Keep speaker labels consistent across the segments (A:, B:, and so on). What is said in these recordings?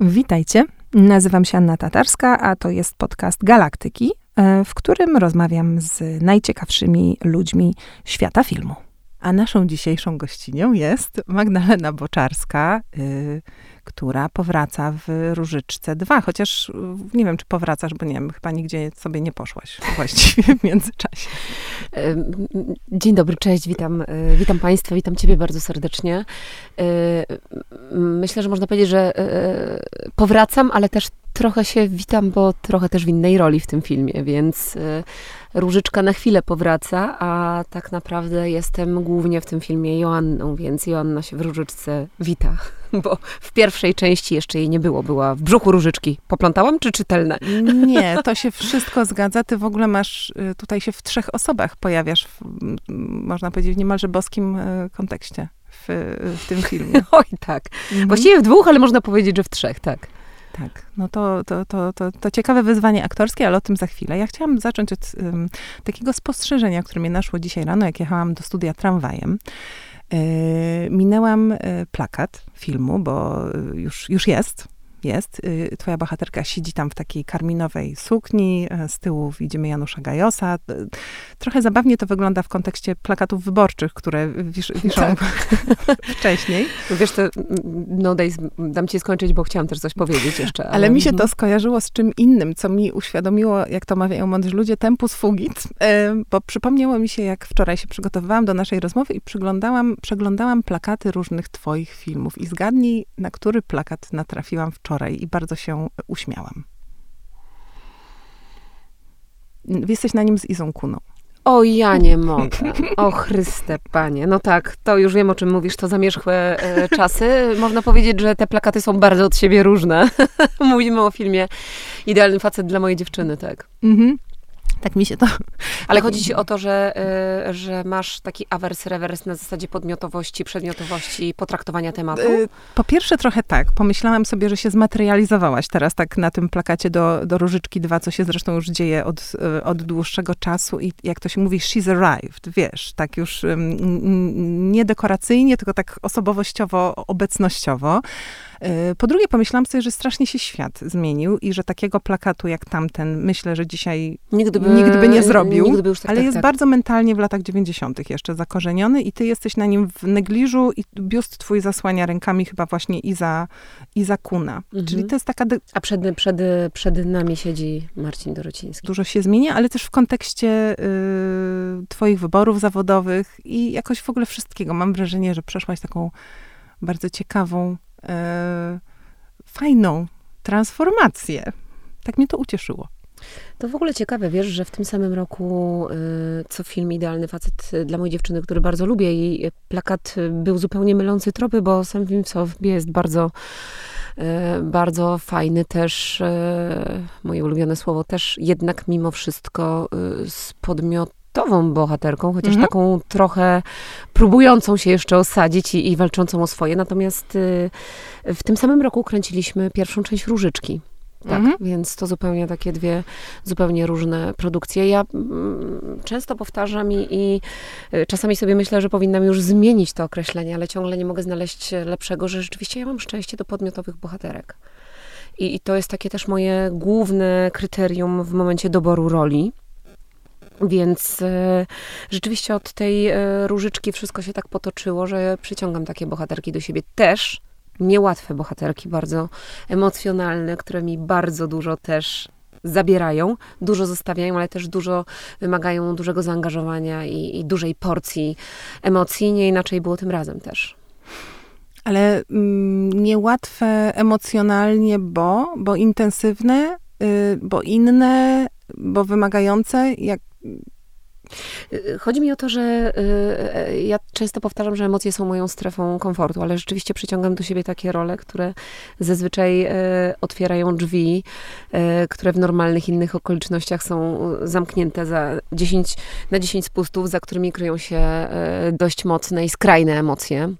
A: Witajcie. Nazywam się Anna Tatarska, a to jest podcast Galaktyki, e, w którym rozmawiam z najciekawszymi ludźmi świata filmu. A naszą dzisiejszą gościnią jest Magdalena Boczarska, y, która powraca w Różyczce 2, chociaż y, nie wiem, czy powracasz, bo nie wiem, chyba nigdzie sobie nie poszłaś właściwie w międzyczasie.
B: Dzień dobry, cześć, witam, y, witam Państwa, witam Ciebie bardzo serdecznie. Myślę, że można powiedzieć, że powracam, ale też trochę się witam, bo trochę też w innej roli w tym filmie, więc Różyczka na chwilę powraca, a tak naprawdę jestem głównie w tym filmie Joanną, więc Joanna się w Różyczce wita, bo w pierwszej części jeszcze jej nie było, była w brzuchu Różyczki. Poplątałam czy czytelne?
A: Nie, to się wszystko zgadza. Ty w ogóle masz, y, tutaj się w trzech osobach pojawiasz, w, można powiedzieć, w niemalże boskim y, kontekście w, w tym filmie.
B: Oj, tak. Mhm. Właściwie w dwóch, ale można powiedzieć, że w trzech, tak.
A: Tak, no to, to, to, to, to ciekawe wyzwanie aktorskie, ale o tym za chwilę. Ja chciałam zacząć od um, takiego spostrzeżenia, które mnie naszło dzisiaj rano, jak jechałam do studia tramwajem. Yy, minęłam yy, plakat filmu, bo już, już jest, jest. Y, twoja bohaterka siedzi tam w takiej karminowej sukni, e, z tyłu widzimy Janusza Gajosa. Trochę zabawnie to wygląda w kontekście plakatów wyborczych, które wisz, wiszą tak. wcześniej.
B: Wiesz, to no daj, dam ci skończyć, bo chciałam też coś powiedzieć jeszcze.
A: Ale, ale mi się to mhm. skojarzyło z czym innym, co mi uświadomiło, jak to mawiają mądrzy ludzie, tempus fugit, e, bo przypomniało mi się, jak wczoraj się przygotowywałam do naszej rozmowy i przyglądałam, przeglądałam plakaty różnych twoich filmów i zgadnij, na który plakat natrafiłam wczoraj wczoraj i bardzo się uśmiałam. Jesteś na nim z Izą Kuną.
B: O, ja nie mogę. O Chryste, panie. No tak, to już wiem, o czym mówisz. To zamierzchłe e, czasy. Można powiedzieć, że te plakaty są bardzo od siebie różne. Mówimy o filmie Idealny facet dla mojej dziewczyny, tak. Mhm.
A: Tak mi się to...
B: Ale chodzi ci o to, że, y, że masz taki awers rewers na zasadzie podmiotowości, przedmiotowości, potraktowania tematu? Y,
A: po pierwsze trochę tak. Pomyślałam sobie, że się zmaterializowałaś teraz tak na tym plakacie do, do Różyczki 2, co się zresztą już dzieje od, od dłuższego czasu i jak to się mówi, she's arrived, wiesz, tak już nie dekoracyjnie, tylko tak osobowościowo, obecnościowo. Y, po drugie, pomyślałam sobie, że strasznie się świat zmienił i że takiego plakatu jak tamten, myślę, że dzisiaj nigdy by, nigdy by nie zrobił, by tak, ale tak, jest tak. bardzo mentalnie w latach 90. jeszcze zakorzeniony i ty jesteś na nim w negliżu i biust twój zasłania rękami chyba właśnie Iza, Iza Kuna. Mhm. Czyli to jest taka...
B: A przed, przed, przed nami siedzi Marcin Dorociński.
A: Dużo się zmienia, ale też w kontekście y, twoich wyborów zawodowych i jakoś w ogóle wszystkiego. Mam wrażenie, że przeszłaś taką bardzo ciekawą e, fajną transformację. Tak mnie to ucieszyło.
B: To w ogóle ciekawe, wiesz, że w tym samym roku, y, co film Idealny Facet dla mojej dziewczyny, który bardzo lubię i plakat był zupełnie mylący tropy, bo sam film w sobie jest bardzo y, bardzo fajny też, y, moje ulubione słowo też, jednak mimo wszystko z podmiotu bohaterką, chociaż mhm. taką trochę próbującą się jeszcze osadzić i, i walczącą o swoje. Natomiast y, w tym samym roku kręciliśmy pierwszą część Różyczki. Tak, mhm. więc to zupełnie takie dwie zupełnie różne produkcje. Ja mm, często powtarzam i, i y, czasami sobie myślę, że powinnam już zmienić to określenie, ale ciągle nie mogę znaleźć lepszego, że rzeczywiście ja mam szczęście do podmiotowych bohaterek. I, i to jest takie też moje główne kryterium w momencie doboru roli. Więc e, rzeczywiście od tej e, różyczki wszystko się tak potoczyło, że przyciągam takie bohaterki do siebie też. Niełatwe bohaterki, bardzo emocjonalne, które mi bardzo dużo też zabierają, dużo zostawiają, ale też dużo wymagają dużego zaangażowania i, i dużej porcji emocji. Nie inaczej było tym razem też.
A: Ale mm, niełatwe emocjonalnie, bo, bo intensywne, y, bo inne, bo wymagające, jak
B: Chodzi mi o to, że y, ja często powtarzam, że emocje są moją strefą komfortu, ale rzeczywiście przyciągam do siebie takie role, które zazwyczaj y, otwierają drzwi, które w normalnych innych okolicznościach są zamknięte za 10, na 10 spustów, za którymi kryją się dość mocne i skrajne emocje.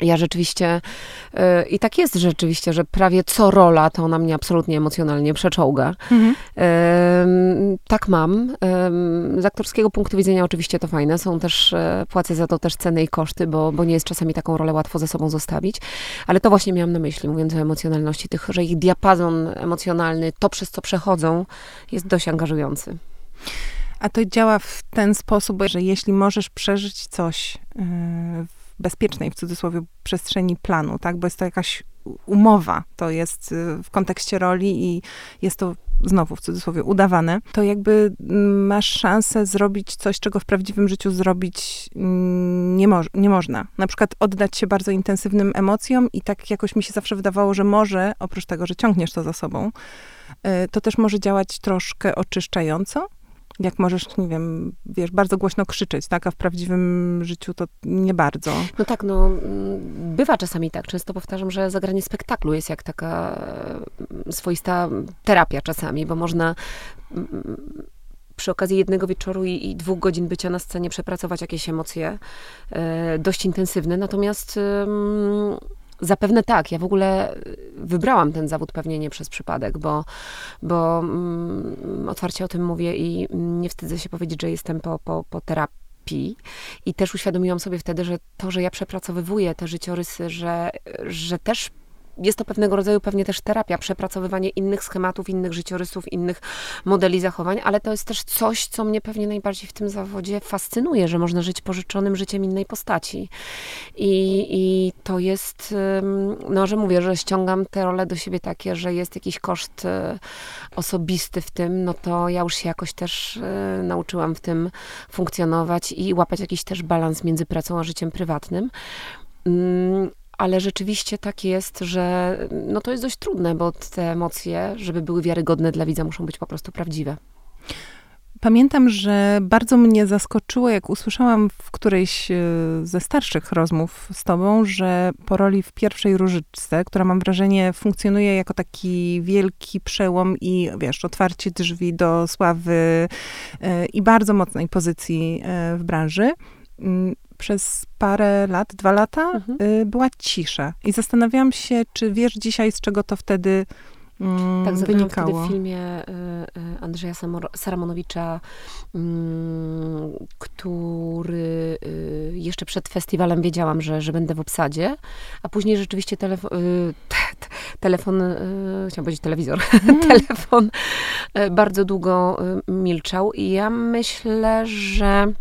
B: Ja rzeczywiście, yy, i tak jest rzeczywiście, że prawie co rola to ona mnie absolutnie emocjonalnie przeczołga. Mhm. Yy, tak mam. Yy, z aktorskiego punktu widzenia oczywiście to fajne. Są też, e, płacę za to też ceny i koszty, bo, bo nie jest czasami taką rolę łatwo ze sobą zostawić. Ale to właśnie miałam na myśli, mówiąc o emocjonalności tych, że ich diapazon emocjonalny, to przez co przechodzą, jest dość angażujący.
A: A to działa w ten sposób, że jeśli możesz przeżyć coś w bezpiecznej, w cudzysłowie, przestrzeni planu, tak? Bo jest to jakaś umowa, to jest y, w kontekście roli i jest to znowu w cudzysłowie udawane, to jakby mm, masz szansę zrobić coś, czego w prawdziwym życiu zrobić mm, nie, mo nie można. Na przykład oddać się bardzo intensywnym emocjom i tak jakoś mi się zawsze wydawało, że może, oprócz tego, że ciągniesz to za sobą, y, to też może działać troszkę oczyszczająco jak możesz, nie wiem, wiesz, bardzo głośno krzyczeć, tak? A w prawdziwym życiu to nie bardzo.
B: No tak, no bywa czasami tak. Często powtarzam, że zagranie spektaklu jest jak taka mm, swoista terapia czasami, bo można mm, przy okazji jednego wieczoru i, i, dwóch godzin bycia na scenie przepracować jakieś emocje e, dość intensywne. Natomiast Zapewne tak. Ja w ogóle wybrałam ten zawód pewnie nie przez przypadek, bo, bo mm, otwarcie o tym mówię i nie wstydzę się powiedzieć, że jestem po, po, po terapii. I też uświadomiłam sobie wtedy, że to, że ja przepracowywuję te życiorysy, że, że też jest to pewnego rodzaju pewnie też terapia, przepracowywanie innych schematów, innych życiorysów, innych modeli zachowań, ale to jest też coś, co mnie pewnie najbardziej w tym zawodzie fascynuje, że można żyć pożyczonym życiem innej postaci. I, i to jest, no, że mówię, że ściągam te role do siebie takie, że jest jakiś koszt e, osobisty w tym, no to ja już się jakoś też e, nauczyłam w tym funkcjonować i łapać jakiś też balans między pracą a życiem prywatnym. Mm, ale rzeczywiście tak jest, że no to jest dość trudne, bo te emocje, żeby były wiarygodne dla widza, muszą być po prostu prawdziwe.
A: Pamiętam, że bardzo mnie zaskoczyło, jak usłyszałam w którejś e, ze starszych rozmów z tobą, że po roli w pierwszej różyczce, która mam wrażenie funkcjonuje jako taki wielki przełom i wiesz, otwarcie drzwi do sławy e, i bardzo mocnej pozycji e, w branży, przez parę lat, dwa lata, mhm. Y, była cisza. I zastanawiałam się, czy wiesz dzisiaj, z czego to wtedy mm, tak, wynikało.
B: wtedy w filmie y, y, Andrzeja Saramonowicza, mm, który jeszcze przed festiwalem wiedziałam, że, że będę w obsadzie, a później rzeczywiście telefon, telefon chciałam powiedzieć telewizor, mm. telefon bardzo długo milczał i ja myślę, że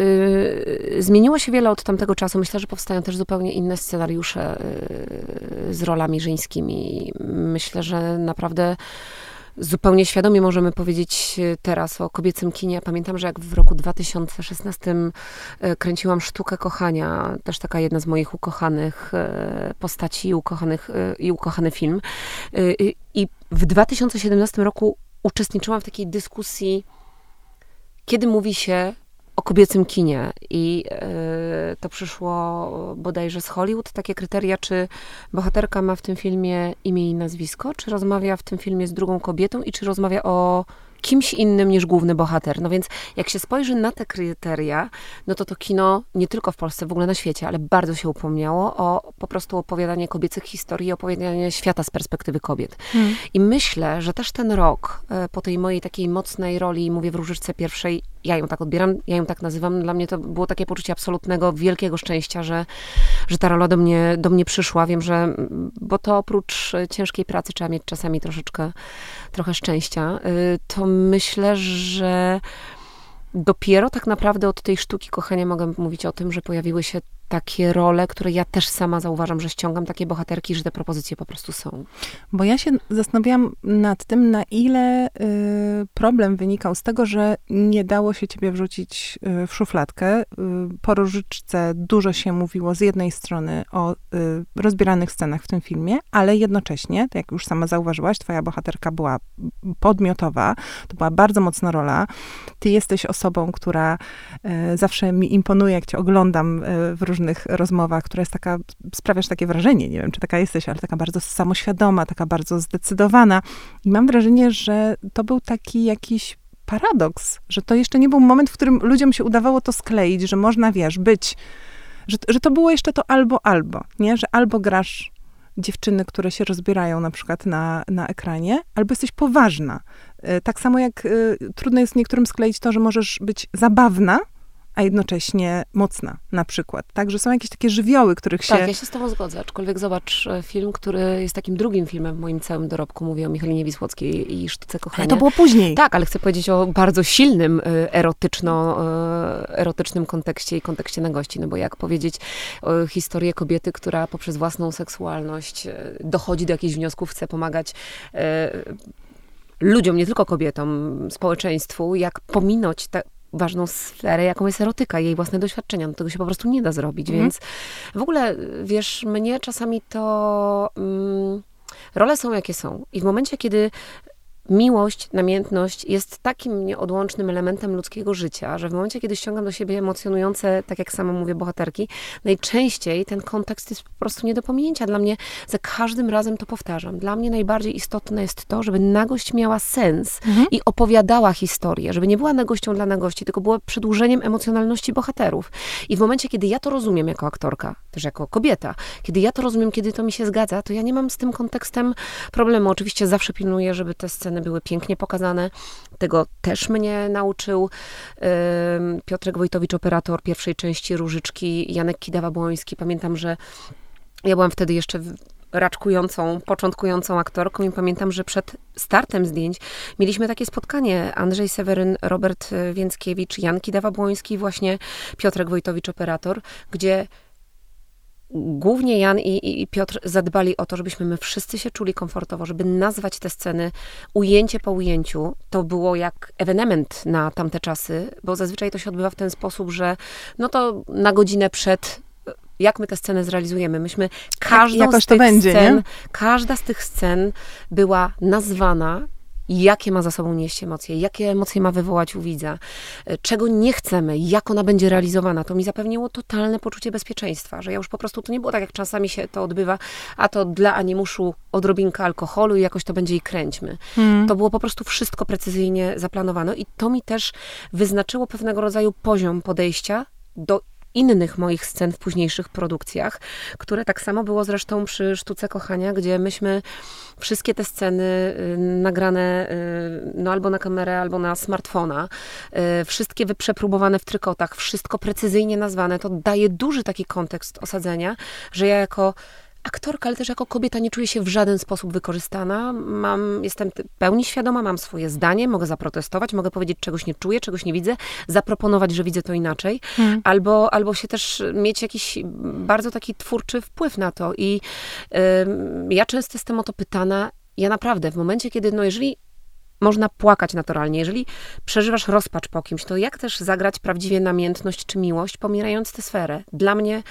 B: Yy, zmieniło się wiele od tamtego czasu. Myślę, że powstają też zupełnie inne scenariusze yy, z rolami żeńskimi. Myślę, że naprawdę zupełnie świadomie możemy powiedzieć teraz o kobiecym kinie. Pamiętam, że jak w roku 2016 kręciłam Sztukę Kochania, też taka jedna z moich ukochanych postaci i, ukochanych, i ukochany film. I w 2017 roku uczestniczyłam w takiej dyskusji, kiedy mówi się o kobiecym kinie i y, to przyszło bodajże z Hollywood, takie kryteria, czy bohaterka ma w tym filmie imię i nazwisko, czy rozmawia w tym filmie z drugą kobietą i czy rozmawia o kimś innym niż główny bohater. No więc jak się spojrzy na te kryteria, no to to kino nie tylko w Polsce, w ogóle na świecie, ale bardzo się upomniało o po prostu opowiadanie kobiecych historii, opowiadanie świata z perspektywy kobiet. Hmm. I myślę, że też ten rok e, po tej mojej takiej mocnej roli, mówię w Różyczce pierwszej, ja ją tak odbieram, ja ją tak nazywam, dla mnie to było takie poczucie absolutnego, wielkiego szczęścia, że, że ta rola do mnie, do mnie przyszła. Wiem, że, bo to oprócz ciężkiej pracy trzeba mieć czasami troszeczkę, trochę szczęścia, y, to myślę, że dopiero tak naprawdę od tej sztuki kochania mogę mówić o tym, że pojawiły się takie role, które ja też sama zauważam, że ściągam takie bohaterki, że te propozycje po prostu są.
A: Bo ja się zastanawiałam nad tym, na ile y, problem wynikał z tego, że nie dało się ciebie wrzucić y, w szufladkę. Y, po Różyczce dużo się mówiło z jednej strony o y, rozbieranych scenach w tym filmie, ale jednocześnie, tak jak już sama zauważyłaś, twoja bohaterka była podmiotowa, to była bardzo mocna rola. Ty jesteś osobą, która y, zawsze mi imponuje, jak cię oglądam y, w różnych różnych rozmowach, która jest taka, sprawiasz takie wrażenie, nie wiem, czy taka jesteś, ale taka bardzo samoświadoma, taka bardzo zdecydowana. I mam wrażenie, że to był taki jakiś paradoks, że to jeszcze nie był moment, w którym ludziom się udawało to skleić, że można, wiesz, być że, że to było jeszcze to albo, albo, nie? Że albo grasz dziewczyny, które się rozbierają na przykład na, na ekranie, albo jesteś poważna. E, tak samo jak y, trudno jest niektórym skleić to, że możesz być zabawna, a jednocześnie mocna, na przykład. Także są jakieś takie żywioły, których się...
B: Tak, ja się z tobą zgodzę, aczkolwiek zobacz e, film, który jest takim drugim filmem w moim całym dorobku, mówię o Michalinie Wisłockiej i Sztuce Kochania.
A: Ale to było później.
B: Tak, ale chcę powiedzieć o bardzo silnym e, erotyczno, e, erotycznym kontekście i kontekście nagości, no bo jak powiedzieć historię kobiety, która poprzez własną seksualność dochodzi do jakichś wniosków, chce pomagać ludziom, nie tylko kobietom, społeczeństwu, jak pominąć te, ważną sferę, jaką jest erotyka, jej własne doświadczenia. No, tego się po prostu nie da zrobić, mhm. więc w ogóle, wiesz, mnie czasami to... Mm, role są jakie są. I w momencie, kiedy miłość, namiętność jest takim nieodłącznym elementem ludzkiego życia, że w momencie, kiedy ściągam do siebie emocjonujące, tak jak sama mówię, bohaterki, najczęściej ten kontekst jest po prostu nie do pominięcia. Dla mnie za każdym razem to powtarzam. Dla mnie najbardziej istotne jest to, żeby nagość miała sens mhm. i opowiadała historię, żeby nie była nagością dla nagości, tylko była przedłużeniem emocjonalności bohaterów. I w momencie, kiedy ja to rozumiem jako aktorka, też jako kobieta, kiedy ja to rozumiem, kiedy to mi się zgadza, to ja nie mam z tym kontekstem problemu. Oczywiście zawsze pilnuję, żeby te sceny sceny były pięknie pokazane. Tego też mnie nauczył Piotrek Wojtowicz, operator pierwszej części Różyczki, Janek Kidawa-Błoński. Pamiętam, że ja byłam wtedy jeszcze raczkującą, początkującą aktorką i pamiętam, że przed startem zdjęć mieliśmy takie spotkanie. Andrzej Seweryn, Robert Więckiewicz, Jan Kidawa-Błoński, właśnie Piotrek Wojtowicz, operator, gdzie głównie Jan i, i, Piotr zadbali o to, żebyśmy my wszyscy się czuli komfortowo, żeby nazwać te sceny ujęcie po ujęciu. To było jak ewenement na tamte czasy, bo zazwyczaj to się odbywa w ten sposób, że no to na godzinę przed jak my tę scenę zrealizujemy. Myśmy każdą z tych będzie, scen, nie? każda z tych scen była nazwana jakie ma za sobą nieść emocje, jakie emocje ma wywołać u widza, e, czego nie chcemy, jak ona będzie realizowana. To mi zapewniło totalne poczucie bezpieczeństwa, że ja już po prostu, to nie było tak, jak czasami się to odbywa, a to dla animuszu odrobinka alkoholu i jakoś to będzie i kręćmy. Hmm. To było po prostu wszystko precyzyjnie zaplanowane i to mi też wyznaczyło pewnego rodzaju poziom podejścia do innych moich scen w późniejszych produkcjach, które tak samo było zresztą przy Sztuce Kochania, gdzie myśmy wszystkie te sceny y, nagrane y, no albo na kamerę, albo na smartfona, y, wszystkie przepróbowane w trykotach, wszystko precyzyjnie nazwane, to daje duży taki kontekst osadzenia, że ja jako aktorka, ale też jako kobieta nie czuję się w żaden sposób wykorzystana. Mam, jestem pełni świadoma, mam swoje zdanie, mogę zaprotestować, mogę powiedzieć, czegoś nie czuję, czegoś nie widzę, zaproponować, że widzę to inaczej, hmm. albo, albo się też mieć jakiś bardzo taki twórczy wpływ na to. I y, ja często jestem o to pytana, ja naprawdę w momencie, kiedy, no jeżeli można płakać naturalnie. Jeżeli przeżywasz rozpacz po kimś, to jak też zagrać prawdziwie namiętność czy miłość, pomierając tę sferę? Dla mnie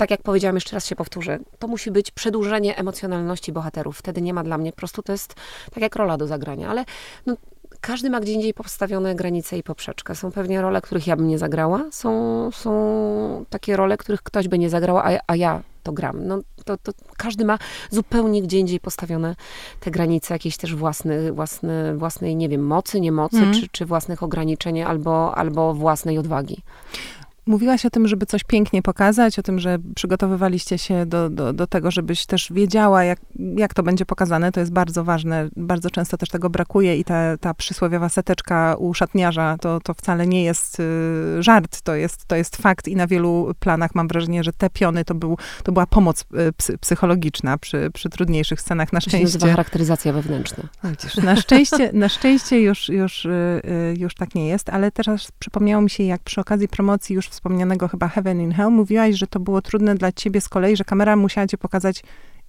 B: tak jak powiedziałam, jeszcze raz się powtórzę, to musi być przedłużenie emocjonalności bohaterów. Wtedy nie ma dla mnie, po prostu to jest tak jak rola do zagrania, ale no, każdy ma gdzie indziej postawione granice i poprzeczkę. Są pewnie role, których ja bym nie zagrała, są, są takie role, których ktoś by nie zagrała, a, a ja to gram. No, to, to każdy ma zupełnie gdzie indziej postawione te granice, jakieś też własne, własne, własnej, nie wiem, mocy, niemocy, mm. czy, czy własnych ograniczeń, albo, albo własnej odwagi.
A: Mówiłaś o tym, żeby coś pięknie pokazać, o tym, że przygotowywaliście się do, do, do tego, żebyś też wiedziała, jak, jak to będzie pokazane. To jest bardzo ważne. Bardzo często też tego brakuje i ta, ta przysłowiowa seteczka u szatniarza to, to wcale nie jest y, żart, to jest, to jest fakt i na wielu planach mam wrażenie, że te piony to, był, to była pomoc y, psy, psychologiczna przy, przy trudniejszych scenach. Na szczęście. To
B: się charakteryzacja wewnętrzna.
A: Na szczęście, na szczęście już, już, y, już tak nie jest, ale teraz przypomniało mi się, jak przy okazji promocji już wspomnianego chyba Heaven in Hell, mówiłaś, że to było trudne dla ciebie z kolei, że kamera musiała cię pokazać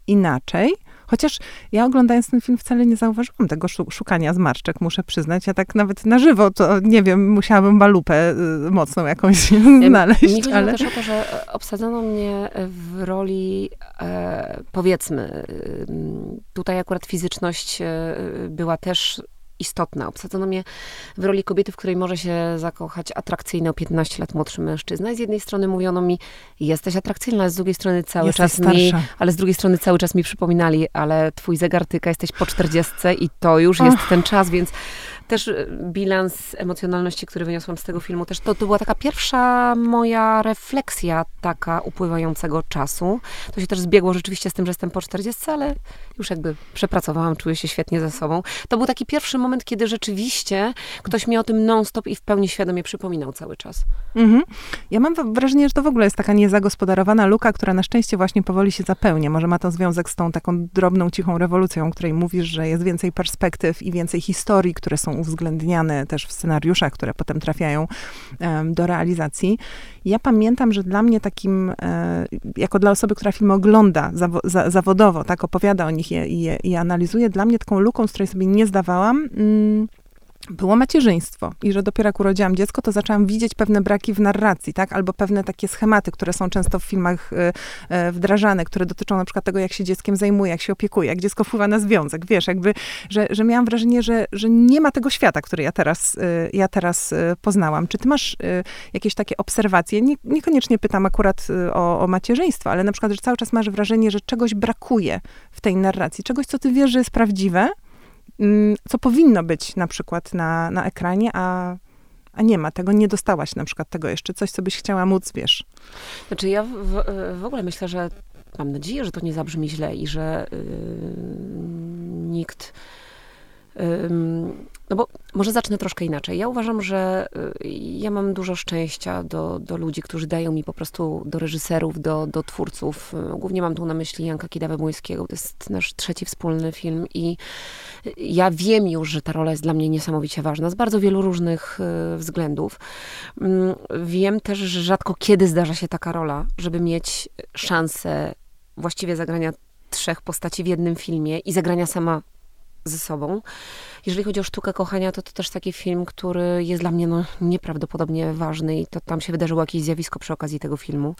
A: inaczej. Chociaż ja oglądając ten film wcale nie zauważyłam tego szukania zmarszczek, muszę przyznać. Ja tak nawet na żywo, to nie wiem, musiałabym balupę y, mocną jakąś znaleźć. Mi
B: chodzi ale... też o to, że obsadzono mnie w roli, e, powiedzmy, tutaj akurat fizyczność e, była też istotna. Obsadzono mnie w roli kobiety, w której może się zakochać atrakcyjny o 15 lat młodszy mężczyzna. I z jednej strony mówiono mi, jesteś atrakcyjna, ale z drugiej strony cały jesteś czas starsza. mi, ale z drugiej strony cały czas mi przypominali, ale twój zegar tyka, jesteś po 40 i to już jest ten czas, więc też e, bilans emocjonalności, który wyniosłam z tego filmu, też to, to była taka pierwsza moja refleksja taka upływającego czasu. To się też zbiegło rzeczywiście z tym, że jestem po 40, ale już jakby przepracowałam, czuję się świetnie ze sobą. To był taki pierwszy moment, kiedy rzeczywiście ktoś mi o tym non-stop i w pełni świadomie przypominał cały czas. Mhm.
A: Ja mam wrażenie, że to w ogóle jest taka niezagospodarowana luka, która na szczęście właśnie powoli się zapełnia. Może ma to związek z tą taką drobną, cichą rewolucją, o której mówisz, że jest więcej perspektyw i więcej historii, które są uwzględniane też w scenariuszach, które potem trafiają do realizacji. Ja pamiętam, że dla mnie takim, e, jako dla osoby, która film ogląda zawo za, zawodowo, tak, opowiada o nich i, i, i analizuje, dla mnie taką luką, z której sobie nie zdawałam, mm, było macierzyństwo i że dopiero jak urodziłam dziecko, to zaczęłam widzieć pewne braki w narracji, tak? Albo pewne takie schematy, które są często w filmach y, y, wdrażane, które dotyczą na przykład tego, jak się dzieckiem zajmuje, jak się opiekuje, jak dziecko wpływa na związek. Wiesz, jakby, że, że miałam wrażenie, że, że nie ma tego świata, który ja teraz, y, ja teraz poznałam. Czy ty masz jakieś takie obserwacje? Nie, niekoniecznie pytam akurat o, o macierzyństwo, ale na przykład, że cały czas masz wrażenie, że czegoś brakuje w tej narracji, czegoś, co ty wiesz, że jest prawdziwe, co powinno być na przykład na, na ekranie, a, a nie ma tego, nie dostałaś na przykład tego jeszcze, coś, co byś chciała móc, wiesz.
B: Znaczy ja w, w ogóle myślę, że mam nadzieję, że to nie zabrzmi źle i że yy, nikt no bo może zacznę troszkę inaczej. Ja uważam, że y, ja mam dużo szczęścia do, do ludzi, którzy dają mi po prostu, do reżyserów, do, do twórców. Y, głównie mam tu na myśli Janka Kidawę-Błońskiego. To jest nasz trzeci wspólny film i ja wiem już, że ta rola jest dla mnie niesamowicie ważna z bardzo wielu różnych y, względów. Mm, wiem też, że rzadko kiedy zdarza się taka rola, żeby mieć szansę właściwie zagrania trzech postaci w jednym filmie i zagrania sama ze sobą. Jeżeli chodzi o sztukę kochania, to to też taki film, który jest dla mnie no, nieprawdopodobnie ważny i to tam się wydarzyło jakieś zjawisko przy okazji tego filmu.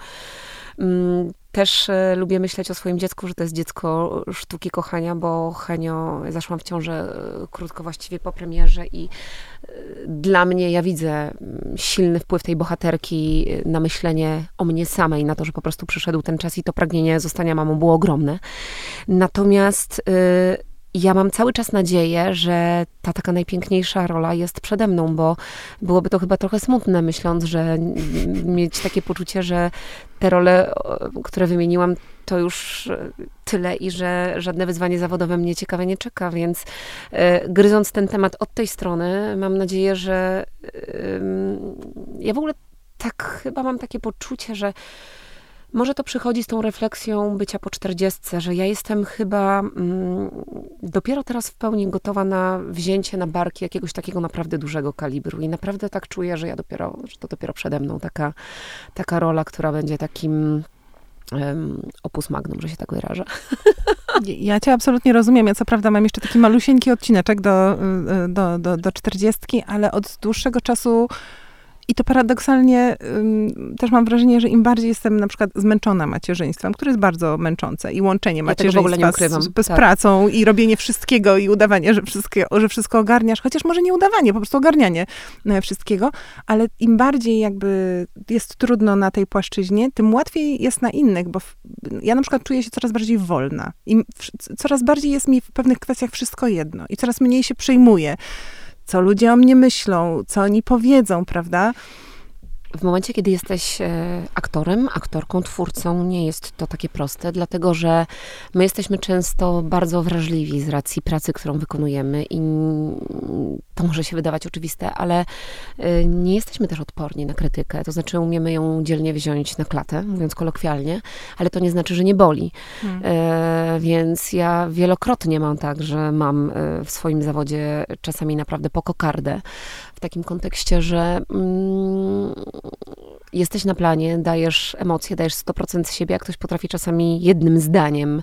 B: Mm, też e, lubię myśleć o swoim dziecku, że to jest dziecko sztuki kochania, bo Henio, zaszłam w ciążę e, krótko właściwie po premierze i e, dla mnie, ja widzę mm, silny wpływ tej bohaterki na myślenie o mnie samej, na to, że po prostu przyszedł ten czas i to pragnienie zostania mamą było ogromne. Natomiast ja mam cały czas nadzieję, że ta taka najpiękniejsza rola jest przede mną, bo byłoby to chyba trochę smutne, myśląc, że mieć takie poczucie, że te role, które wymieniłam, to już tyle i że żadne wyzwanie zawodowe mnie ciekawe nie czeka, więc e, gryząc ten temat od tej strony, mam nadzieję, że ja w ogóle tak chyba mam takie poczucie, że może to przychodzi z tą refleksją bycia po czterdziestce, że ja jestem chyba mm, dopiero teraz w pełni gotowa na wzięcie na barki jakiegoś takiego naprawdę dużego kalibru i naprawdę tak czuję, że ja dopiero, że to dopiero przede mną taka, taka rola, która będzie takim opus magnum, że się tak wyrażę.
A: Ja cię absolutnie rozumiem. Ja co prawda mam jeszcze taki malusieńki odcineczek do, y, do, do, do 40, ale od dłuższego czasu i to paradoksalnie też mam wrażenie, że im bardziej jestem na przykład zmęczona macierzyństwem, które jest bardzo męczące i łączenie macierzyństwa z, z tak. pracą i robienie wszystkiego i udawanie, że wszystko, że wszystko ogarniasz, chociaż może nie udawanie, po prostu ogarnianie e, wszystkiego, ale im bardziej jakby jest trudno na tej płaszczyźnie, tym łatwiej jest na innych, bo w, ja na przykład czuję się coraz bardziej wolna i w, coraz bardziej jest mi w pewnych kwestiach wszystko jedno i coraz mniej się przejmuję co ludzie o mnie myślą, co oni powiedzą, prawda?
B: W momencie, kiedy jesteś e, aktorem, aktorką, twórcą, nie jest to takie proste, dlatego że my jesteśmy często bardzo wrażliwi z racji pracy, którą wykonujemy i to może się wydawać oczywiste, ale e, nie jesteśmy też odporni na krytykę. To znaczy, umiemy ją dzielnie wziąć na klatę, mówiąc kolokwialnie, ale to nie znaczy, że nie boli. Hmm. E, więc ja wielokrotnie mam tak, że mam w swoim zawodzie czasami naprawdę po kokardę, w takim kontekście, że mm, jesteś na planie, dajesz emocje, dajesz 100% siebie, a ktoś potrafi czasami jednym zdaniem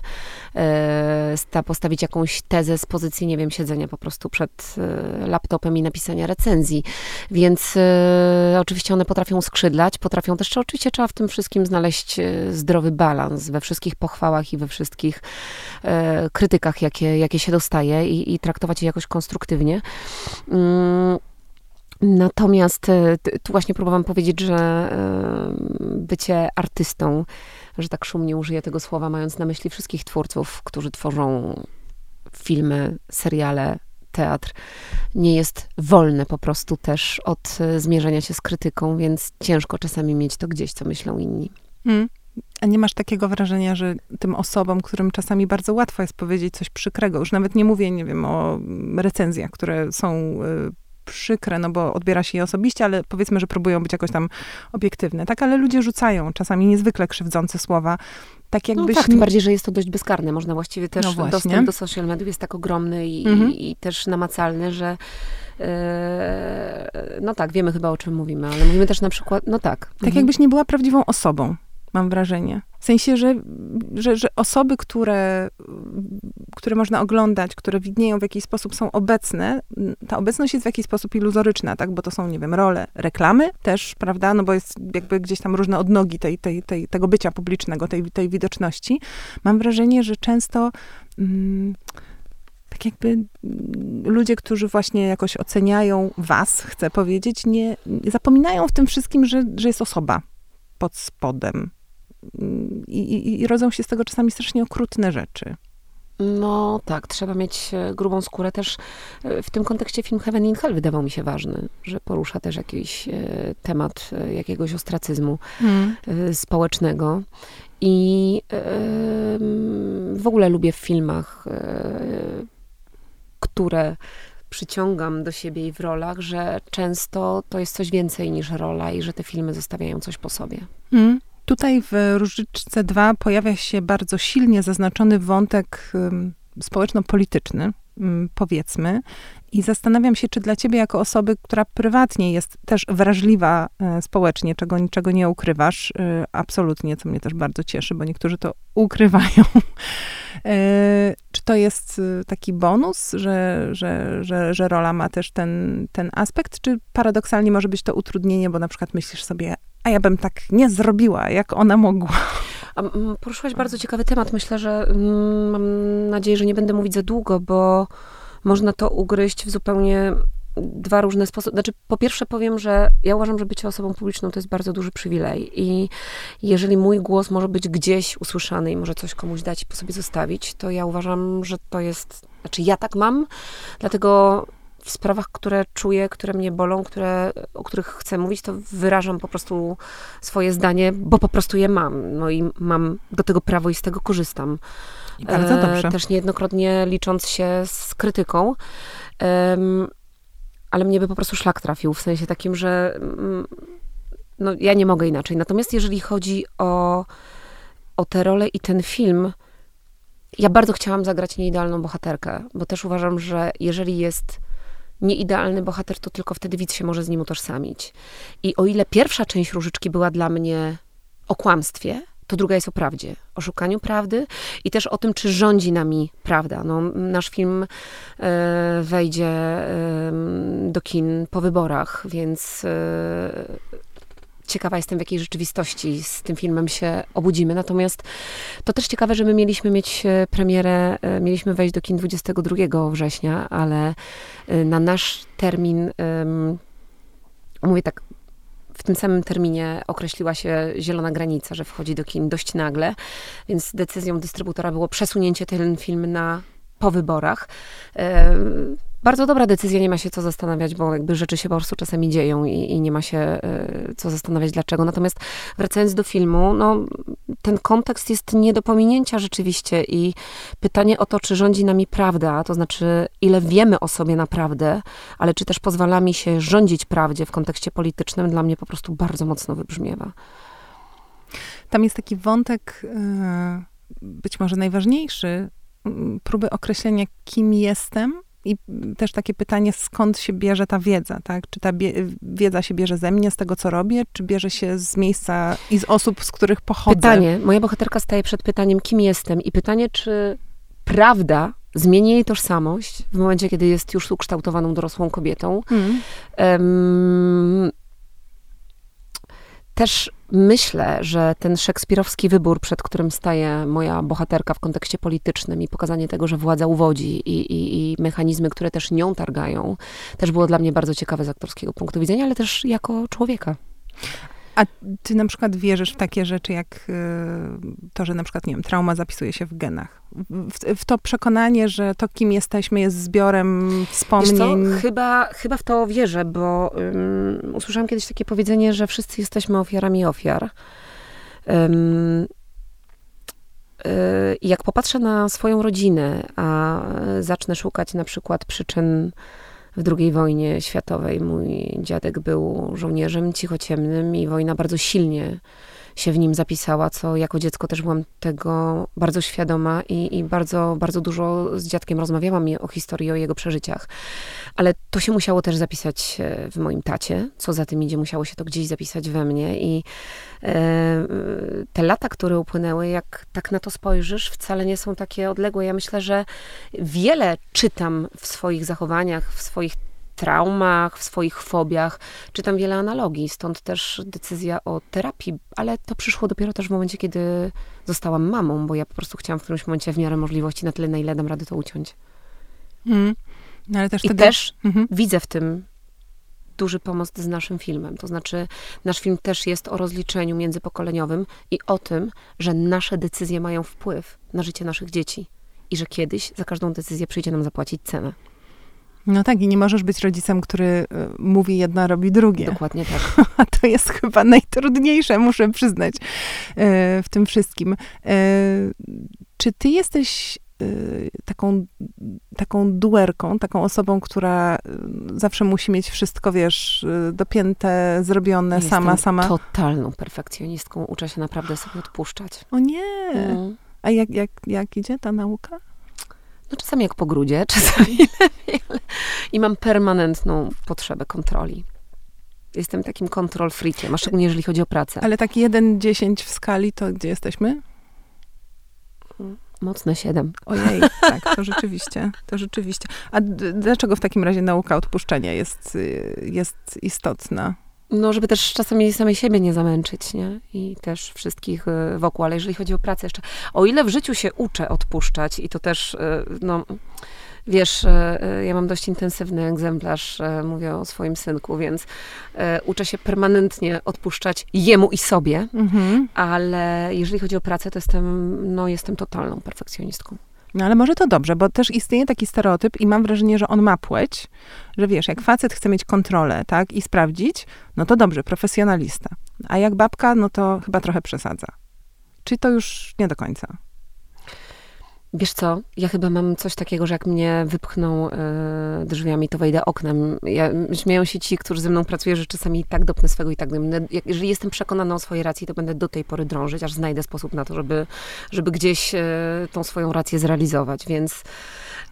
B: e, postawić jakąś tezę z pozycji, nie wiem, siedzenia po prostu przed e, laptopem i napisania recenzji. Więc e, oczywiście one potrafią skrzydlać, potrafią też, oczywiście trzeba w tym wszystkim znaleźć e, zdrowy balans we wszystkich pochwałach i we wszystkich krytykach, jakie, jakie się dostaje i, i traktować je jakoś konstruktywnie. Mm, Natomiast e, tu właśnie próbowałam powiedzieć, że e, bycie artystą, że tak szumnie użyję tego słowa, mając na myśli wszystkich twórców, którzy tworzą filmy, seriale, teatr nie jest wolny po prostu też od e, zmierzenia się z krytyką, więc ciężko czasami mieć to gdzieś, co myślą inni. Mm.
A: A nie masz takiego wrażenia, że tym osobom, którym czasami bardzo łatwo jest powiedzieć coś przykrego, już nawet nie mówię, nie wiem, o recenzjach, które są przykre, no bo odbiera się je osobiście, ale powiedzmy, że próbują być jakoś tam obiektywne, tak? Ale ludzie rzucają czasami niezwykle krzywdzące słowa. Tak
B: no jakbyś... No tak, tym bardziej, że jest to dość bezkarne. Można właściwie też, no dostęp do social mediów jest tak ogromny i, mhm. i, też namacalny, że e, no tak, wiemy chyba o czym mówimy, ale mówimy też na przykład, no tak. Tak
A: mhm. jakbyś nie była prawdziwą osobą mam wrażenie. W sensie, że, że, że, osoby, które, które można oglądać, które widnieją w jakiś sposób, są obecne, ta obecność jest w jakiś sposób iluzoryczna, tak? Bo to są, nie wiem, role reklamy też, prawda? No bo jest jakby gdzieś tam różne odnogi tej, tej, tej, tego bycia publicznego, tej, tej widoczności. Mam wrażenie, że często... Mm, tak jakby mm, ludzie, którzy właśnie jakoś oceniają was, chcę powiedzieć, nie, nie zapominają w tym wszystkim, że, że jest osoba pod spodem, i, i, i rodzą się z tego czasami strasznie okrutne rzeczy.
B: No tak, trzeba mieć e, grubą skórę też. E, w tym kontekście film Heaven in Hell wydawał mi się ważny, że porusza też jakiś e, temat jakiegoś ostracyzmu hmm. społecznego. I w ogóle lubię w filmach, które przyciągam do siebie i w rolach, że często to jest coś więcej niż rola i że te filmy zostawiają coś po sobie. Hmm.
A: Tutaj w Różyczce 2 pojawia się bardzo silnie zaznaczony wątek społeczno-polityczny, powiedzmy. I zastanawiam się, czy dla ciebie, jako osoby, która prywatnie jest też wrażliwa e, społecznie, czego niczego nie ukrywasz, e, absolutnie, co mnie też bardzo cieszy, bo niektórzy to ukrywają. E, czy to jest taki bonus, że, że, że, że rola ma też ten, ten aspekt, czy paradoksalnie może być to utrudnienie, bo na przykład myślisz sobie, a ja bym tak nie zrobiła, jak ona mogła.
B: Poruszyłaś bardzo ciekawy temat. Myślę, że mm, mam nadzieję, że nie będę mówić za długo, bo można to ugryźć w zupełnie dwa różne sposoby. Znaczy, po pierwsze powiem, że ja uważam, że bycie osobą publiczną to jest bardzo duży przywilej i jeżeli mój głos może być gdzieś usłyszany i może coś komuś dać i po sobie zostawić, to ja uważam, że to jest, znaczy ja tak mam, dlatego w sprawach, które czuję, które mnie bolą, które, o których chcę mówić, to wyrażam po prostu swoje zdanie, bo po prostu je mam. No i mam do tego prawo i z tego korzystam.
A: I bardzo e, dobrze.
B: też niejednokrotnie licząc się z krytyką. ale mnie by po prostu szlak trafił, w sensie takim, że mm, no, ja nie mogę inaczej. Natomiast jeżeli chodzi o, o tę rolę i ten film, ja bardzo chciałam zagrać nieidealną bohaterkę, bo też uważam, że jeżeli jest nieidealny bohater, to tylko wtedy widz się może z nim utożsamić. I o ile pierwsza część Różyczki była dla mnie o kłamstwie, to druga jest o prawdzie, o szukaniu prawdy i też o tym, czy rządzi nami prawda. No, nasz film e, wejdzie do kin po wyborach, więc e, ciekawa jestem, w jakiej rzeczywistości z tym filmem się obudzimy. Natomiast to też ciekawe, że my mieliśmy mieć e, premierę, e, mieliśmy wejść do kin 22 września, ale e, na nasz termin, mówię tak, w tym samym terminie określiła się zielona granica, że wchodzi do kin dość nagle, więc decyzją dystrybutora było przesunięcie ten film na po wyborach bardzo dobra decyzja, nie ma się co zastanawiać, bo jakby rzeczy się po prostu czasami dzieją i, i nie ma się y, co zastanawiać dlaczego. Natomiast wracając do filmu, no, ten kontekst jest nie do pominięcia rzeczywiście i pytanie o to, czy rządzi nami prawda, to znaczy ile wiemy o sobie naprawdę, ale czy też pozwala mi się rządzić prawdzie w kontekście politycznym, dla mnie po prostu bardzo mocno wybrzmiewa.
A: Tam jest taki wątek, y, być może najważniejszy, próby określenia, kim jestem i też takie pytanie, skąd się bierze ta wiedza, tak? Czy ta wiedza się bierze ze mnie, z tego, co robię, czy bierze się z miejsca i z osób, z których pochodzę?
B: Pytanie. Moja bohaterka staje przed pytaniem, kim jestem i pytanie, czy prawda zmieni jej tożsamość w momencie, kiedy jest już ukształtowaną dorosłą kobietą. Mm. Um, też myślę, że ten szekspirowski wybór, przed którym staje moja bohaterka w kontekście politycznym i pokazanie tego, że władza uwodzi i, i, i, mechanizmy, które też nią targają, też było dla mnie bardzo ciekawe z aktorskiego punktu widzenia, ale też jako człowieka.
A: A ty na przykład wierzysz w takie rzeczy, jak y, to, że na przykład, nie wiem, trauma zapisuje się w genach? W, w to przekonanie, że to, kim jesteśmy, jest zbiorem wspomnień?
B: Chyba, chyba w to wierzę, bo um, usłyszałam kiedyś takie powiedzenie, że wszyscy jesteśmy ofiarami ofiar. Um, y, jak popatrzę na swoją rodzinę, a zacznę szukać na przykład przyczyn w II wojnie światowej. Mój dziadek był żołnierzem cichociemnym i wojna bardzo silnie się w nim zapisała, co jako dziecko też byłam tego bardzo świadoma i, i bardzo, bardzo dużo z dziadkiem rozmawiałam o historii, o jego przeżyciach. Ale to się musiało też zapisać e, w moim tacie, co za tym idzie, musiało się to gdzieś zapisać we mnie i e, te lata, które upłynęły, jak tak na to spojrzysz, wcale nie są takie odległe. Ja myślę, że wiele czytam w swoich zachowaniach, w swoich traumach, w swoich fobiach. Czytam wiele analogii, stąd też decyzja o terapii, ale to przyszło dopiero też w momencie, kiedy zostałam mamą, bo ja po prostu chciałam w którymś momencie w miarę możliwości na tyle, na ile dam radę to uciąć.
A: Mm. No, ale też
B: I
A: wtedy...
B: też mhm. widzę w tym duży pomost z naszym filmem. To znaczy, nasz film też jest o rozliczeniu międzypokoleniowym i o tym, że nasze decyzje mają wpływ na życie naszych dzieci i że kiedyś za każdą decyzję przyjdzie nam zapłacić cenę.
A: No tak, i nie możesz być rodzicem, który y, mówi jedno, robi drugie.
B: Dokładnie tak.
A: A to jest chyba najtrudniejsze, muszę przyznać, y, w tym wszystkim. Y, czy ty jesteś taką, taką duerką, taką osobą, która zawsze musi mieć wszystko, wiesz, dopięte, zrobione,
B: Jestem
A: sama, sama?
B: totalną perfekcjonistką. Uczę się naprawdę sobie odpuszczać.
A: O nie! Mm. A jak, jak, jak idzie ta nauka?
B: No czasami jak po grudzie, czasami lepiej, ale... i mam permanentną potrzebę kontroli. Jestem takim kontrol freakiem, a szczególnie jeżeli chodzi o pracę.
A: Ale tak 1-10 w skali, to gdzie jesteśmy?
B: Mocne 7.
A: Ojej, tak, to rzeczywiście, to rzeczywiście. A dlaczego w takim razie nauka odpuszczenia jest, y, jest istotna?
B: No, żeby też czasami samej siebie nie zamęczyć, nie? I też wszystkich y, wokół. Ale jeżeli chodzi o pracę jeszcze, o ile w życiu się uczę odpuszczać i to też, y, no, wiesz, y, ja mam dość intensywny egzemplarz, mówię o swoim synku, więc uczę się permanentnie odpuszczać jemu i sobie, mhm. ale jeżeli chodzi o pracę, to jestem, no, jestem totalną perfekcjonistką.
A: No ale może to dobrze, bo też istnieje taki stereotyp i mam wrażenie, że on ma płeć, że wiesz, jak facet chce mieć kontrolę, tak, i sprawdzić, no to dobrze, profesjonalista. A jak babka, no to chyba trochę przesadza. Czy to już nie do końca?
B: Wiesz co, ja chyba mam coś takiego, że jak mnie wypchną y, drzwiami, to wejdę oknem. Ja, śmieją się ci, którzy ze mną pracują, że czasami tak dopnę swego i tak będę. Jeżeli jestem przekonana o swojej racji, to będę do tej pory drążyć, aż znajdę sposób na to, żeby, żeby gdzieś y, tą swoją rację zrealizować. Więc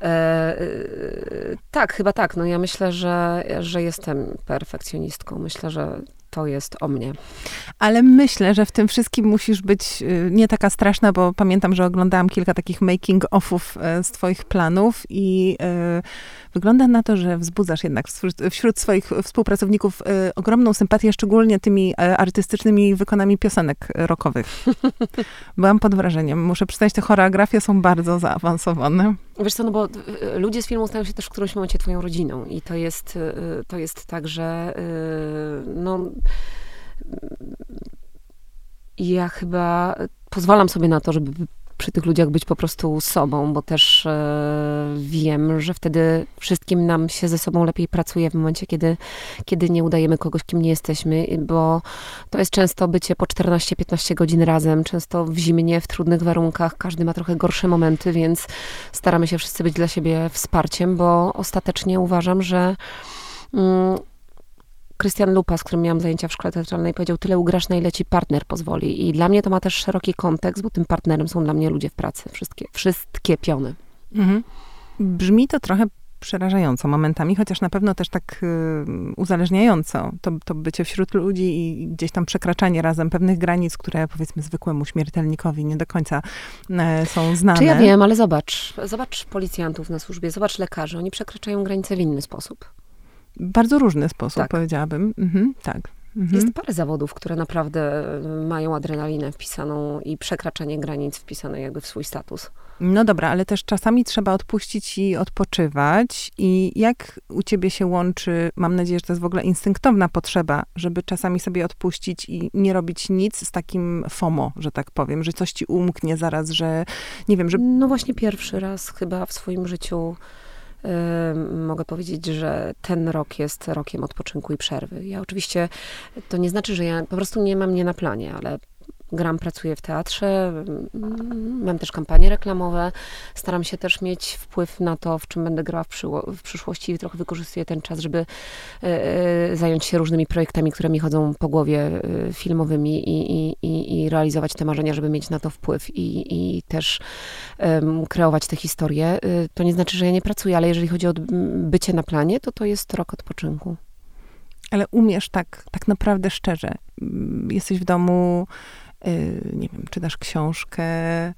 B: e, tak, chyba tak. No ja myślę, że, że jestem perfekcjonistką. Myślę, że to jest o mnie.
A: Ale myślę, że w tym wszystkim musisz być y, nie taka straszna, bo pamiętam, że oglądałam kilka takich making-offów e, z twoich planów i y, wygląda na to, że wzbudzasz jednak wśród, swoich współpracowników y, ogromną sympatię, szczególnie tymi artystycznymi wykonami piosenek rockowych. Byłam pod wrażeniem. Muszę przyznać, te choreografie są bardzo zaawansowane.
B: Wiesz co, no bo ludzie z filmu stają się też w którymś momencie twoją rodziną i to jest, to jest tak, że no ja chyba pozwalam sobie na to, żeby przy tych ludziach być po prostu sobą, bo też e, wiem, że wtedy wszystkim nam się ze sobą lepiej pracuje w momencie, kiedy, kiedy nie udajemy kogoś, kim nie jesteśmy, bo to jest często bycie po 14-15 godzin razem, często w zimnie, w trudnych warunkach, każdy ma trochę gorsze momenty, więc staramy się wszyscy być dla siebie wsparciem, bo ostatecznie uważam, że mm, Krystian Lupa, z którym miałam zajęcia w szkole teatralnej, powiedział, tyle ugrasz, na ile ci partner pozwoli. I dla mnie to ma też szeroki kontekst, bo tym partnerem są dla mnie ludzie w pracy. Wszystkie, wszystkie piony. Mhm.
A: Brzmi to trochę przerażająco momentami, chociaż na pewno też tak y, uzależniająco. To, to bycie wśród ludzi i gdzieś tam przekraczanie razem pewnych granic, które powiedzmy zwykłemu śmiertelnikowi nie do końca y, są znane.
B: Czy ja wiem, ale zobacz, zobacz policjantów na służbie, zobacz lekarzy, oni przekraczają granice w inny sposób.
A: Bardzo różny sposób, tak. powiedziałabym. Mhm, tak.
B: Mhm. Jest parę zawodów, które naprawdę mają adrenalinę wpisaną i przekraczanie granic wpisane jakby w swój status.
A: No dobra, ale też czasami trzeba odpuścić i odpoczywać. I jak u ciebie się łączy, mam nadzieję, że to jest w ogóle instynktowna potrzeba, żeby czasami sobie odpuścić i nie robić nic z takim FOMO, że tak powiem, że coś ci umknie zaraz, że nie wiem, że...
B: No właśnie pierwszy raz chyba w swoim życiu mogę powiedzieć, że ten rok jest rokiem odpoczynku i przerwy. Ja oczywiście, to nie znaczy, że ja po prostu nie mam nie na planie, ale gram, pracuję w teatrze, mm, mam też kampanie reklamowe, staram się też mieć wpływ na to, w czym będę grała w, w przyszłości i trochę wykorzystuję ten czas, żeby e, e, zająć się różnymi projektami, które mi chodzą po głowie, e, filmowymi i, i, i realizować te marzenia, żeby mieć na to wpływ i, i też kreować te historie. To nie znaczy, że ja nie pracuję, ale jeżeli chodzi o bycie na planie, to to jest rok odpoczynku.
A: Ale umiesz tak, tak naprawdę szczerze. Jesteś w domu, nie wiem, czytasz książkę, y,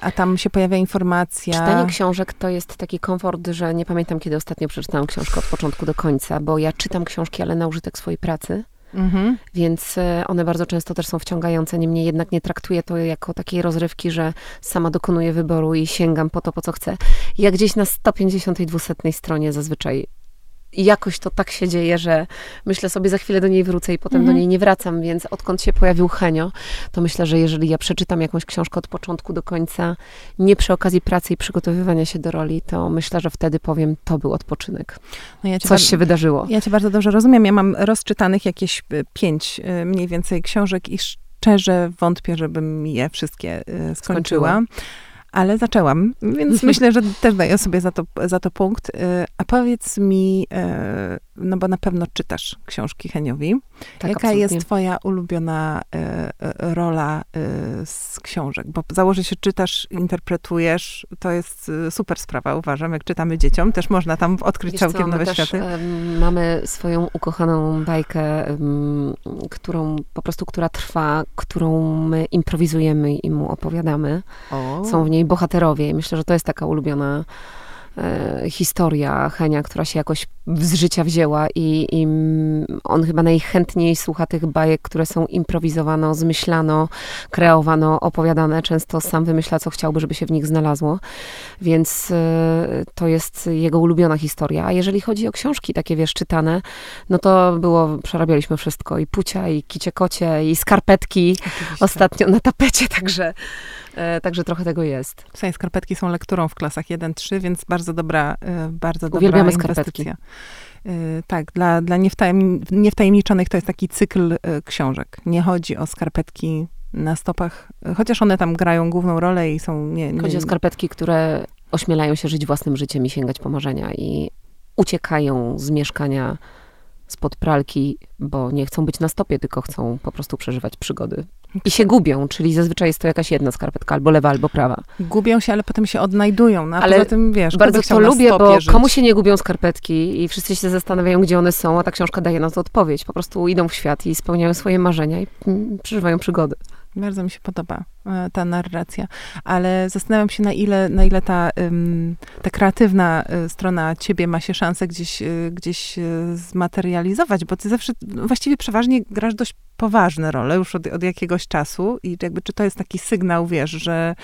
A: a tam się pojawia informacja.
B: Czytanie książek to jest taki komfort, że nie pamiętam, kiedy ostatnio przeczytałam książkę od początku do końca, bo ja czytam książki, ale na użytek swojej pracy. Mhm. Więc y, one bardzo często też są wciągające, niemniej jednak nie traktuję to jako takiej rozrywki, że sama dokonuję wyboru i sięgam po to, po co chcę. Ja gdzieś na 150 i 200 stronie zazwyczaj i jakoś to tak się dzieje, że myślę sobie, za chwilę do niej wrócę i potem mhm. do niej nie wracam, więc odkąd się pojawił Henio, to myślę, że jeżeli ja przeczytam jakąś książkę od początku do końca, nie przy okazji pracy i przygotowywania się do roli, to myślę, że wtedy powiem, to był odpoczynek. No ja Coś się wydarzyło.
A: Ja cię bardzo dobrze rozumiem. Ja mam rozczytanych jakieś y, pięć y, mniej więcej książek i szczerze wątpię, żebym je wszystkie y, skończyła. skończyła ale zaczęłam, więc myślę, że też daję sobie za to, za to punkt. Y, a powiedz mi, y, no bo na pewno czytasz książki Heniowi. Tak, Jaka absolutnie. jest twoja ulubiona y, rola z książek? Bo założę się, czytasz, interpretujesz, to jest super sprawa, uważam, jak czytamy dzieciom, też można tam odkryć Wiesz całkiem co, nowe też, światy.
B: mamy swoją ukochaną bajkę, którą po prostu, która trwa, którą my improwizujemy i mu opowiadamy. O. Są w niej bohaterowie. I myślę, że to jest taka ulubiona e, historia Henia, która się jakoś z życia wzięła i, i, on chyba najchętniej słucha tych bajek, które są improwizowano, zmyślano, kreowano, opowiadane. Często sam wymyśla, co chciałby, żeby się w nich znalazło. Więc e, to jest jego ulubiona historia. A jeżeli chodzi o książki takie, wiesz, czytane, no to było, przerabialiśmy wszystko. I Pucia, i Kicie Kocie, i Skarpetki Oczywiście. ostatnio na tapecie, także E, także trochę tego jest.
A: Słuchaj, skarpetki są lekturą w klasach 1-3, więc bardzo dobra, e, bardzo dobra Uwielbiamy. Skarpetki. Tak, dla, dla niewtajemniczonych to jest taki cykl e, książek. Nie chodzi o skarpetki na stopach, chociaż one tam grają główną rolę i są... Nie,
B: nie... Chodzi o skarpetki, które ośmielają się żyć własnym życiem i sięgać po marzenia i uciekają z mieszkania spod pralki, bo nie chcą być na stopie, tylko chcą po prostu przeżywać przygody. I się gubią, czyli zazwyczaj jest to jakaś jedna skarpetka, albo lewa, albo prawa.
A: Gubią się, ale potem się odnajdują. No, ale poza tym, wiesz,
B: bardzo to lubię, bo żyć. komu się nie gubią skarpetki i wszyscy się zastanawiają, gdzie one są, a ta książka daje na to odpowiedź. Po prostu idą w świat i spełniają swoje marzenia i mm, przeżywają przygody.
A: Bardzo mi się podoba e, ta narracja, ale zastanawiam się, na ile, na ile ta, ta kreatywna e, strona ciebie ma się szansę gdzieś, e, gdzieś zmaterializować, bo ty zawsze, właściwie przeważnie grasz dość poważne role już od, od jakiegoś czasu i jakby czy to jest taki sygnał, wiesz, że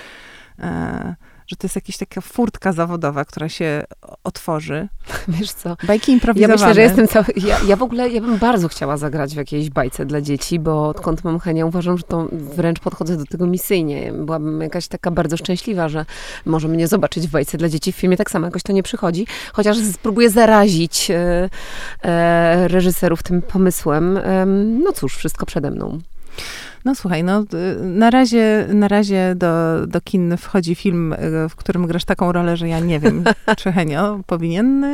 A: że to jest jakaś taka furtka zawodowa, która się otworzy.
B: Wiesz co?
A: Bajki improwizowane.
B: Ja myślę, że jestem cały... Ja, ja w ogóle, ja bym bardzo chciała zagrać w jakiejś bajce dla dzieci, bo odkąd mam chęć, uważam, że to wręcz podchodzę do tego misyjnie. Byłabym jakaś taka bardzo szczęśliwa, że może mnie zobaczyć w bajce dla dzieci. W filmie tak samo jakoś to nie przychodzi. Chociaż spróbuję zarazić e, e, reżyserów tym pomysłem. E, no cóż, wszystko przede mną.
A: No słuchaj, no na razie, na razie do, do kin wchodzi film, e, w którym grasz taką rolę, że ja nie wiem, czy Henio powinien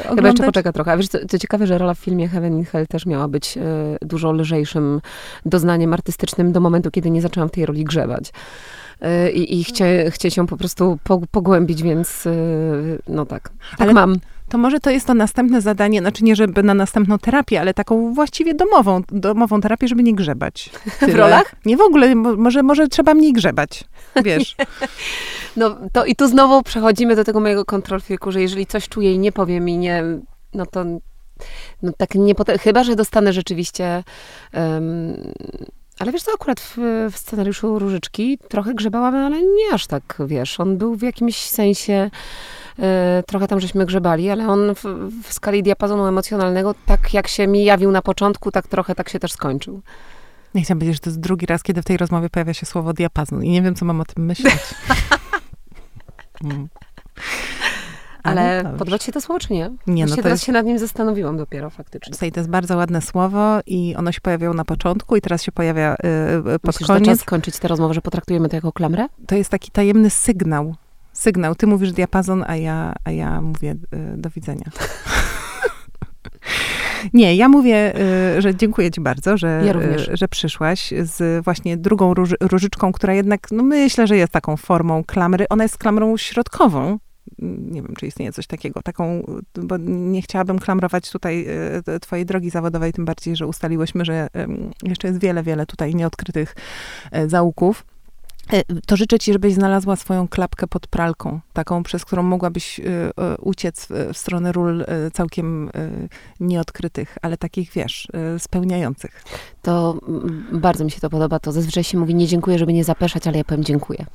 A: oglądać. Chyba
B: jeszcze poczeka trochę. A wiesz, co, co, ciekawe, że rola w filmie Heaven in Hell też miała być e, dużo lżejszym doznaniem artystycznym do momentu, kiedy nie zaczęłam w tej roli grzebać. I, i chcie, chcie się po prostu pogłębić, więc no tak, tak Ale... mam
A: to może to jest to następne zadanie, znaczy nie żeby na następną terapię, ale taką właściwie domową, domową terapię, żeby nie grzebać.
B: Tyle. W rolach?
A: Nie w ogóle, może, może trzeba mniej grzebać, wiesz.
B: no to i tu znowu przechodzimy do tego mojego kontrol że jeżeli coś czuję i nie powiem i nie, no to No tak nie potra- chyba, że dostanę rzeczywiście... Um, ale wiesz co, akurat w, w, scenariuszu Różyczki trochę grzebałam, ale nie aż tak, wiesz. On był w jakimś sensie... E, trochę tam żeśmy grzebali, ale on w, w skali diapazonu emocjonalnego, tak jak się mi jawił na początku, tak trochę tak się też skończył.
A: Nie chciałam powiedzieć, że to jest drugi raz, kiedy w tej rozmowie pojawia się słowo diapazon i nie wiem, co mam o tym myśleć.
B: mm. Ale, Ale podoba ci się to słowo, czy nie?
A: Nie,
B: no teraz jest... się nad nim zastanowiłam dopiero faktycznie.
A: Tutaj to jest bardzo ładne słowo i ono się pojawiało na początku i teraz się pojawia yy, pod
B: Myślisz,
A: koniec.
B: Czas skończyć tę rozmowę, że potraktujemy to jako klamrę?
A: To jest taki tajemny sygnał. Sygnał. Ty mówisz diapazon, a ja, a ja mówię yy, do widzenia. Nie, ja mówię, y, że dziękuję ci bardzo, że,
B: ja
A: y, że przyszłaś z właśnie drugą róż, różyczką, która jednak, no myślę, że jest taką formą klamry. Ona jest klamrą środkową, nie wiem, czy istnieje coś takiego, taką, bo nie chciałabym klamrować tutaj y, twojej drogi zawodowej, tym bardziej, że ustaliłyśmy, że jeszcze jest wiele, wiele tutaj nieodkrytych zaułków. E, to życzę ci, żebyś znalazła swoją klapkę pod pralką, taką, przez którą mogłabyś uciec w stronę ról całkiem nieodkrytych, ale takich, wiesz, spełniających.
B: To bardzo mi się to podoba. To zazwyczaj się mówi nie dziękuję, żeby nie zapeszać, ale ja powiem dziękuję.